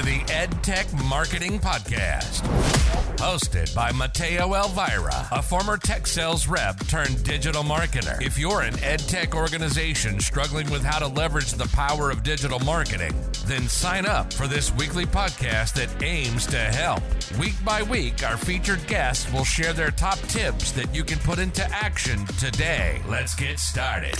to the EdTech Marketing Podcast. Hosted by Mateo Elvira, a former tech sales rep turned digital marketer. If you're an EdTech organization struggling with how to leverage the power of digital marketing, then sign up for this weekly podcast that aims to help. Week by week, our featured guests will share their top tips that you can put into action today. Let's get started.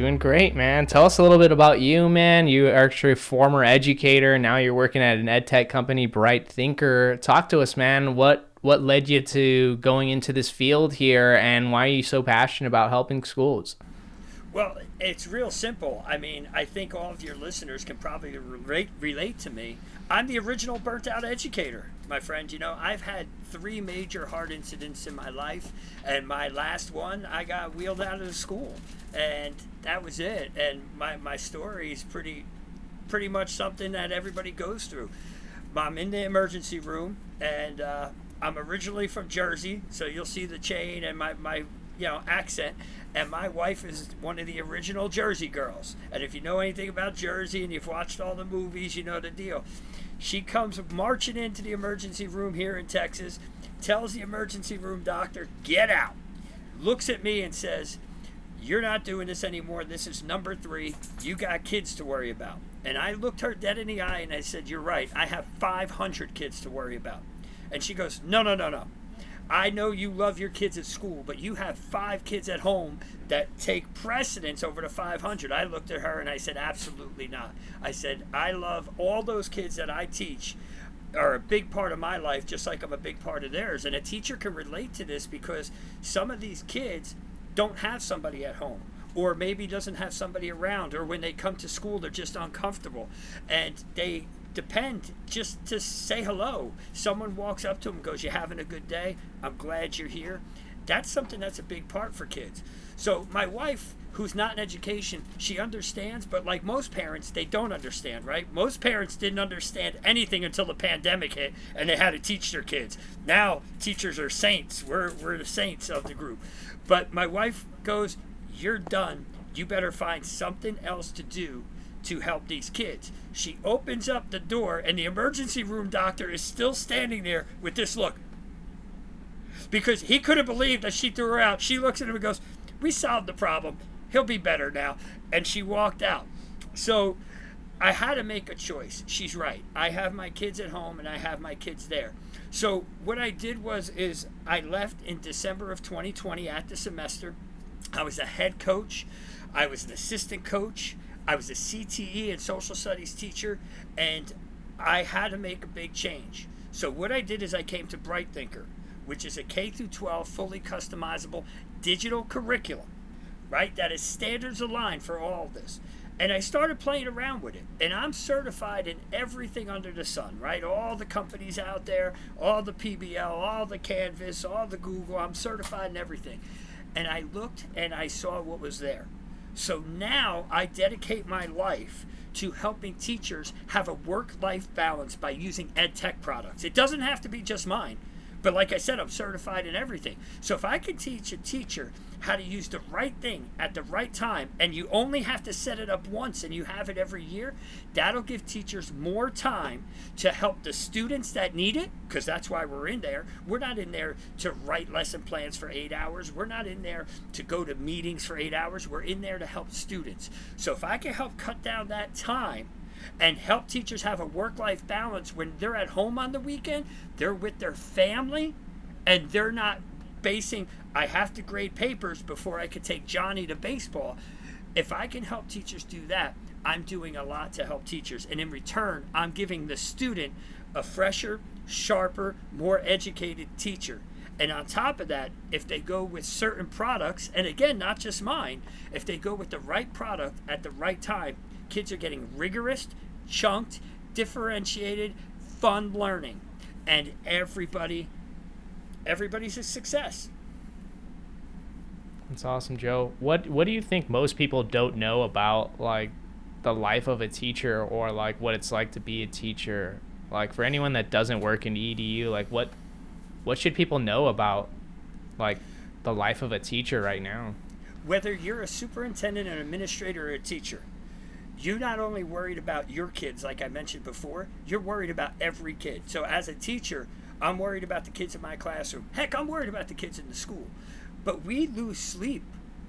Doing great, man. Tell us a little bit about you, man. You are actually a former educator. Now you're working at an ed tech company, BrightThinker. Talk to us, man. What what led you to going into this field here, and why are you so passionate about helping schools? Well, it's real simple. I mean, I think all of your listeners can probably relate, relate to me. I'm the original burnt out educator, my friend. You know, I've had three major heart incidents in my life, and my last one, I got wheeled out of the school, and that was it. And my, my story is pretty, pretty much something that everybody goes through. I'm in the emergency room, and uh, I'm originally from Jersey, so you'll see the chain and my, my you know accent and my wife is one of the original Jersey girls. And if you know anything about Jersey and you've watched all the movies, you know the deal. She comes marching into the emergency room here in Texas, tells the emergency room doctor, "Get out." Looks at me and says, "You're not doing this anymore. This is number 3. You got kids to worry about." And I looked her dead in the eye and I said, "You're right. I have 500 kids to worry about." And she goes, "No, no, no, no. I know you love your kids at school, but you have five kids at home that take precedence over the 500. I looked at her and I said, absolutely not. I said, I love all those kids that I teach are a big part of my life, just like I'm a big part of theirs. And a teacher can relate to this because some of these kids don't have somebody at home or maybe doesn't have somebody around or when they come to school they're just uncomfortable and they depend just to say hello. Someone walks up to them goes, You having a good day? I'm glad you're here. That's something that's a big part for kids. So, my wife, who's not in education, she understands, but like most parents, they don't understand, right? Most parents didn't understand anything until the pandemic hit and they had to teach their kids. Now, teachers are saints. We're, we're the saints of the group. But my wife goes, You're done. You better find something else to do to help these kids. She opens up the door, and the emergency room doctor is still standing there with this look. Because he couldn't believe that she threw her out. She looks at him and goes, We solved the problem. He'll be better now. And she walked out. So I had to make a choice. She's right. I have my kids at home and I have my kids there. So what I did was is I left in December of 2020 at the semester. I was a head coach. I was an assistant coach. I was a CTE and social studies teacher, and I had to make a big change. So what I did is I came to BrightThinker, which is a K through 12 fully customizable digital curriculum, right? That is standards aligned for all of this. And I started playing around with it. And I'm certified in everything under the sun, right? All the companies out there, all the PBL, all the Canvas, all the Google, I'm certified in everything. And I looked and I saw what was there. So now I dedicate my life to helping teachers have a work life balance by using ed tech products. It doesn't have to be just mine. But like I said, I'm certified in everything. So if I can teach a teacher how to use the right thing at the right time, and you only have to set it up once and you have it every year, that'll give teachers more time to help the students that need it, because that's why we're in there. We're not in there to write lesson plans for eight hours. We're not in there to go to meetings for eight hours. We're in there to help students. So if I can help cut down that time, and help teachers have a work life balance when they're at home on the weekend, they're with their family, and they're not basing, I have to grade papers before I could take Johnny to baseball. If I can help teachers do that, I'm doing a lot to help teachers. And in return, I'm giving the student a fresher, sharper, more educated teacher. And on top of that, if they go with certain products, and again, not just mine, if they go with the right product at the right time, kids are getting rigorous, chunked, differentiated, fun learning. And everybody everybody's a success. That's awesome, Joe. What what do you think most people don't know about like the life of a teacher or like what it's like to be a teacher? Like for anyone that doesn't work in EDU, like what what should people know about like the life of a teacher right now? Whether you're a superintendent, an administrator, or a teacher, you not only worried about your kids, like I mentioned before, you're worried about every kid. So as a teacher, I'm worried about the kids in my classroom. Heck, I'm worried about the kids in the school. But we lose sleep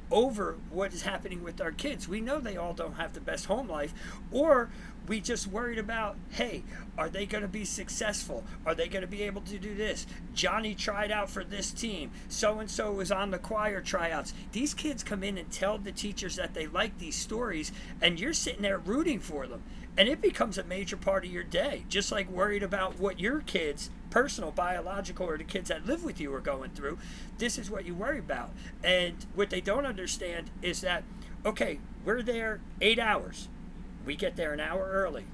over what is happening with our kids. We know they all don't have the best home life, or we just worried about, hey, are they going to be successful? Are they going to be able to do this? Johnny tried out for this team. So and so was on the choir tryouts. These kids come in and tell the teachers that they like these stories, and you're sitting there rooting for them. And it becomes a major part of your day, just like worried about what your kids, personal, biological, or the kids that live with you are going through. This is what you worry about. And what they don't understand is that, okay, we're there eight hours we get there an hour early,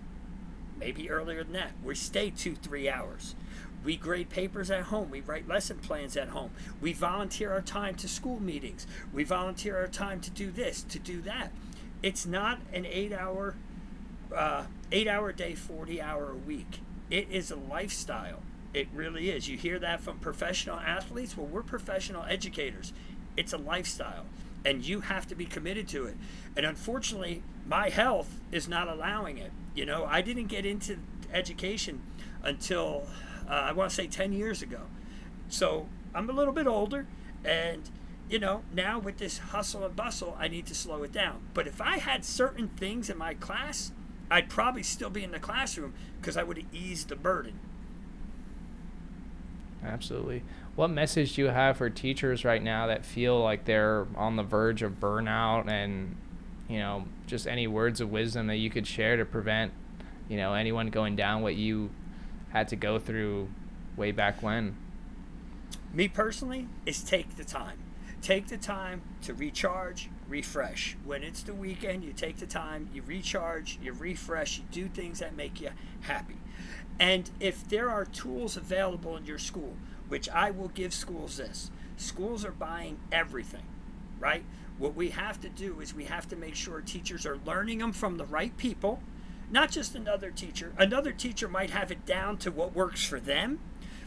maybe earlier than that. We stay two, three hours. We grade papers at home. We write lesson plans at home. We volunteer our time to school meetings. We volunteer our time to do this, to do that. It's not an eight hour, uh, eight hour day, 40 hour a week. It is a lifestyle. It really is. You hear that from professional athletes? Well, we're professional educators. It's a lifestyle and you have to be committed to it. And unfortunately, my health is not allowing it. You know, I didn't get into education until uh, I want to say 10 years ago. So I'm a little bit older, and you know, now with this hustle and bustle, I need to slow it down. But if I had certain things in my class, I'd probably still be in the classroom because I would have eased the burden. Absolutely. What message do you have for teachers right now that feel like they're on the verge of burnout and, you know, just any words of wisdom that you could share to prevent, you know, anyone going down what you had to go through way back when? Me personally, is take the time. Take the time to recharge, refresh. When it's the weekend, you take the time, you recharge, you refresh, you do things that make you happy. And if there are tools available in your school, which I will give schools this, schools are buying everything, right? What we have to do is we have to make sure teachers are learning them from the right people, not just another teacher. Another teacher might have it down to what works for them,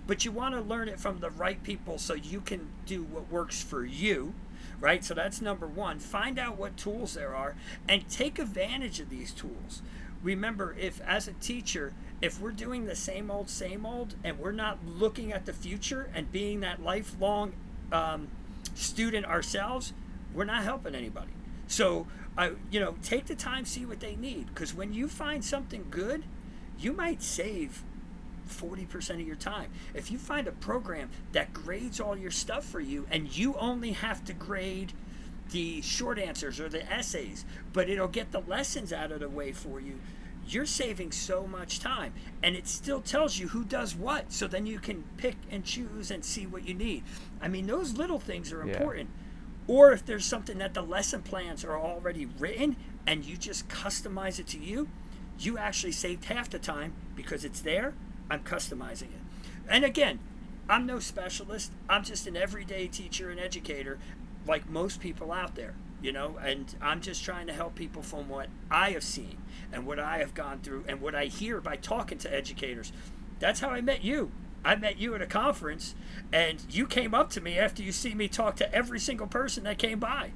but you want to learn it from the right people so you can do what works for you right? So that's number one. Find out what tools there are and take advantage of these tools. Remember, if as a teacher, if we're doing the same old, same old, and we're not looking at the future and being that lifelong um, student ourselves, we're not helping anybody. So, I, you know, take the time, see what they need, because when you find something good, you might save 40% of your time. If you find a program that grades all your stuff for you and you only have to grade the short answers or the essays, but it'll get the lessons out of the way for you, you're saving so much time and it still tells you who does what so then you can pick and choose and see what you need i mean those little things are important yeah. Or if there's something that the lesson plans are already written and you just customize it to you you actually saved half the time because it's there. I'm customizing it. And again i'm no specialist. I'm just an everyday teacher and educator like most people out there you know and i'm just trying to help people from what i have seen and what i have gone through and what i hear by talking to educators. That's how i met you i met you at a conference and you came up to me after you see me talk to every single person that came by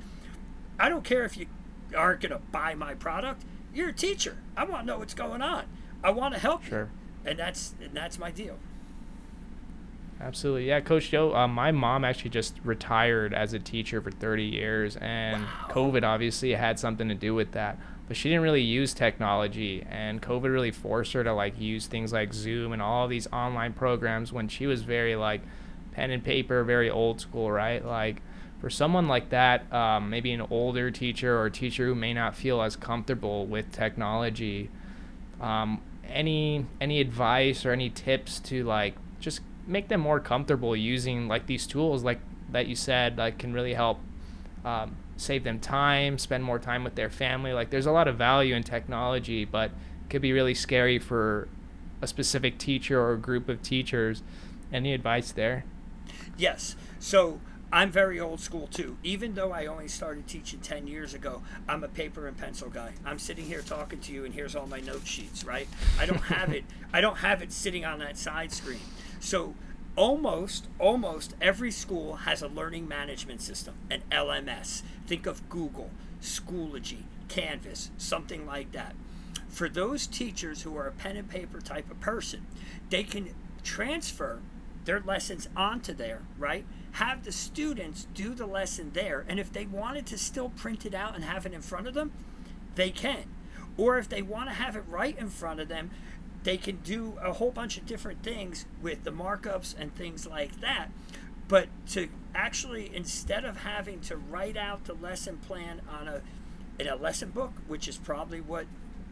i don't care if you aren't going to buy my product you're a teacher i want to know what's going on i want to help sure. you and that's and that's my deal Absolutely, yeah, Coach Joe. Uh, my mom actually just retired as a teacher for 30 years, and wow. COVID obviously had something to do with that. But she didn't really use technology, and COVID really forced her to like use things like Zoom and all these online programs when she was very like pen and paper, very old school, right? Like for someone like that, um, maybe an older teacher or teacher who may not feel as comfortable with technology, um, any any advice or any tips to like just make them more comfortable using like these tools like that you said like can really help um, save them time spend more time with their family like there's a lot of value in technology but it could be really scary for a specific teacher or a group of teachers any advice there Yes. So I'm very old school too. Even though I only started teaching 10 years ago, I'm a paper and pencil guy. I'm sitting here talking to you and here's all my note sheets, right? I don't have it I don't have it sitting on that side screen. So almost almost every school has a learning management system, an LMS. Think of Google, Schoology, Canvas, something like that. For those teachers who are a pen and paper type of person, they can transfer their lessons onto there, right? Have the students do the lesson there. And if they wanted to still print it out and have it in front of them, they can. Or if they want to have it right in front of them, they can do a whole bunch of different things with the markups and things like that. But to actually, instead of having to write out the lesson plan on a in a lesson book, which is probably what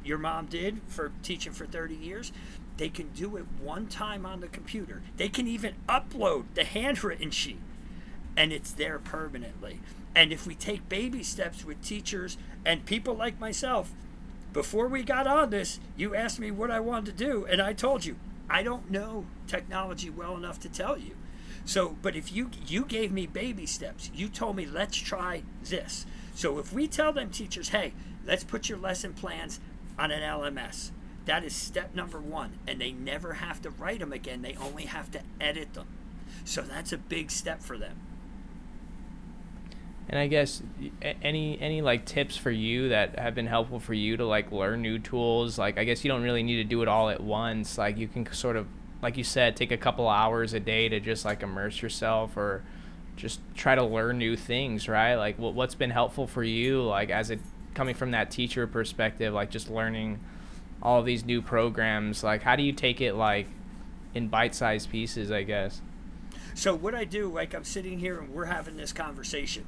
your mom did for teaching for 30 years, they can do it one time on the computer. They can even upload the handwritten sheet and it's there permanently. And if we take baby steps with teachers and people like myself, before we got on this, you asked me what I wanted to do, and I told you I don't know technology well enough to tell you. So, but if you you gave me baby steps, you told me let's try this. So if we tell them teachers, hey, let's put your lesson plans on an LMS. That is step number one, and they never have to write them again. They only have to edit them. So that's a big step for them. And I guess any any like tips for you that have been helpful for you to like learn new tools. Like I guess you don't really need to do it all at once. Like you can sort of like you said, take a couple hours a day to just like immerse yourself or just try to learn new things, right? Like what what's been helpful for you, like as it coming from that teacher perspective, like just learning all these new programs. Like how do you take it like in bite-sized pieces? I guess. So what I do, like I'm sitting here and we're having this conversation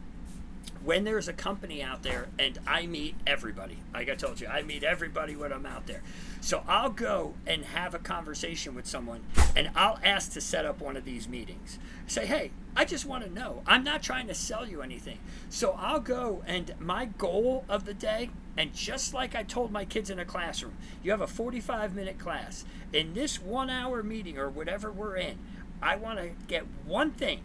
when there's a company out there and I meet everybody, like I told you, I meet everybody when I'm out there. So I'll go and have a conversation with someone and I'll ask to set up one of these meetings. Say, hey, I just want to know. I'm not trying to sell you anything. So I'll go and my goal of the day, and just like I told my kids in a classroom, you have a 45 minute class. In this one hour meeting or whatever we're in, I want to get one thing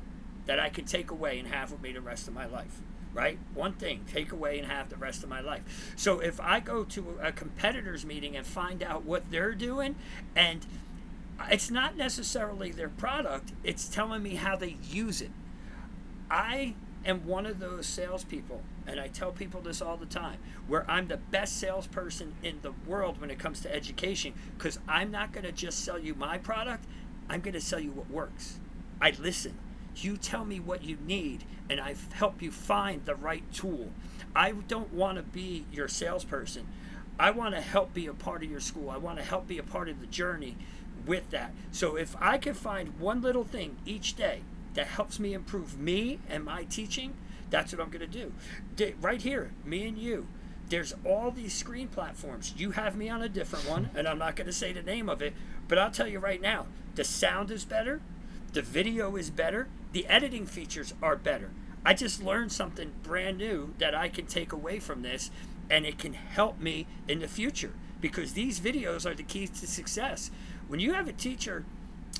that I can take away and have with me the rest of my life right? One thing, take away and have the rest of my life. So if I go to a competitor's meeting and find out what they're doing, and it's not necessarily their product, it's telling me how they use it. I am one of those salespeople, and I tell people this all the time, where I'm the best salesperson in the world when it comes to education, because I'm not going to just sell you my product, I'm going to sell you what works. I listen. You tell me what you need, and I help you find the right tool. I don't want to be your salesperson. I want to help be a part of your school. I want to help be a part of the journey with that. So if I can find one little thing each day that helps me improve me and my teaching, that's what I'm going to do. Right here, me and you. There's all these screen platforms. You have me on a different one, and I'm not going to say the name of it, but I'll tell you right now the sound is better, the video is better, the editing features are better. I just learned something brand new that I can take away from this and it can help me in the future because these videos are the keys to success. When you have a teacher,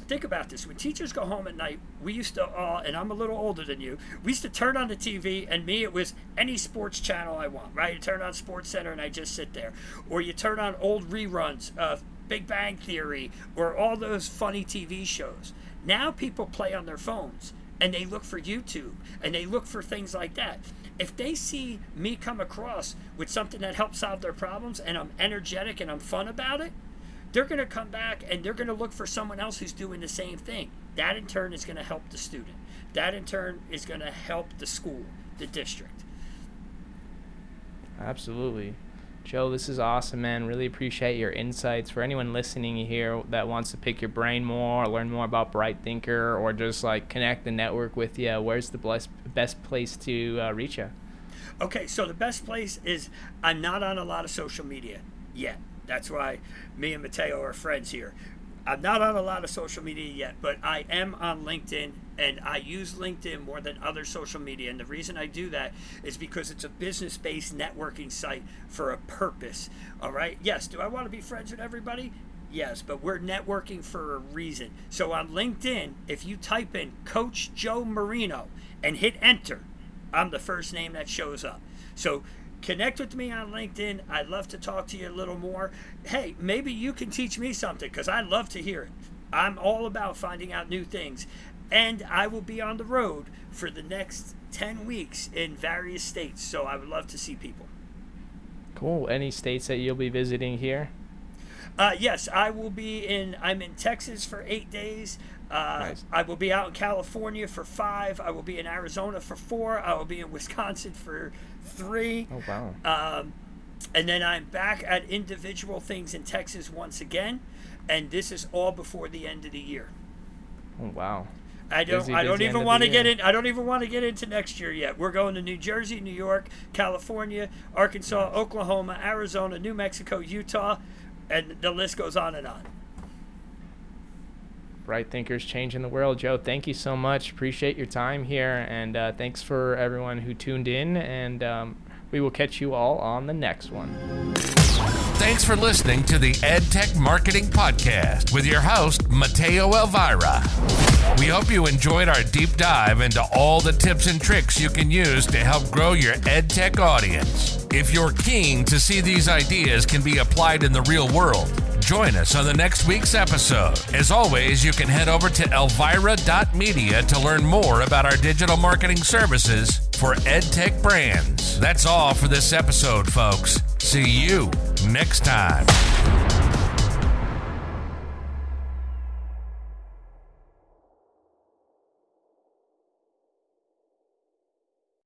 think about this. When teachers go home at night, we used to all, and I'm a little older than you, we used to turn on the TV, and me, it was any sports channel I want, right? You turn on Sports Center, and I just sit there. Or you turn on old reruns of Big Bang Theory, or all those funny TV shows. Now people play on their phones and they look for YouTube and they look for things like that. If they see me come across with something that helps solve their problems and I'm energetic and I'm fun about it, they're going to come back and they're going to look for someone else who's doing the same thing. That in turn is going to help the student. That in turn is going to help the school, the district. Absolutely. Joe, this is awesome, man. Really appreciate your insights. For anyone listening here that wants to pick your brain more, or learn more about BrightThinker, or just like connect the network with you, where's the best best place to uh, reach you? Okay, so the best place is I'm not on a lot of social media yet. That's why me and Mateo are friends here. I'm not on a lot of social media yet, but I am on LinkedIn and I use LinkedIn more than other social media. And the reason I do that is because it's a business based networking site for a purpose. All right. Yes. Do I want to be friends with everybody? Yes, but we're networking for a reason. So on LinkedIn, if you type in Coach Joe Marino and hit enter, I'm the first name that shows up. So connect with me on LinkedIn. I'd love to talk to you a little more. Hey, maybe you can teach me something because I'd love to hear it. I'm all about finding out new things. And I will be on the road for the next 10 weeks in various states. So I would love to see people. Cool. Any states that you'll be visiting here? Uh, yes, I will be in. I'm in Texas for eight days. Uh, nice. I will be out in California for five. I will be in Arizona for four. I will be in Wisconsin for three. Oh wow! Um, and then I'm back at individual things in Texas once again, and this is all before the end of the year. Oh wow! I don't. Busy, I don't even want to get in. I don't even want to get into next year yet. We're going to New Jersey, New York, California, Arkansas, nice. Oklahoma, Arizona, New Mexico, Utah and the list goes on and on. Bright thinkers changing the world, Joe. Thank you so much. Appreciate your time here, and uh, thanks for everyone who tuned in. And um, we will catch you all on the next one. Thanks for listening to the EdTech Marketing Podcast with your host, Mateo Elvira. We hope you enjoyed our deep dive into all the tips and tricks you can use to help grow your EdTech audience. If you're keen to see these ideas can be applied in the real world, join us on the next week's episode. As always, you can head over to elvira.media to learn more about our digital marketing services for EdTech brands. That's all for this episode, folks. See you next time.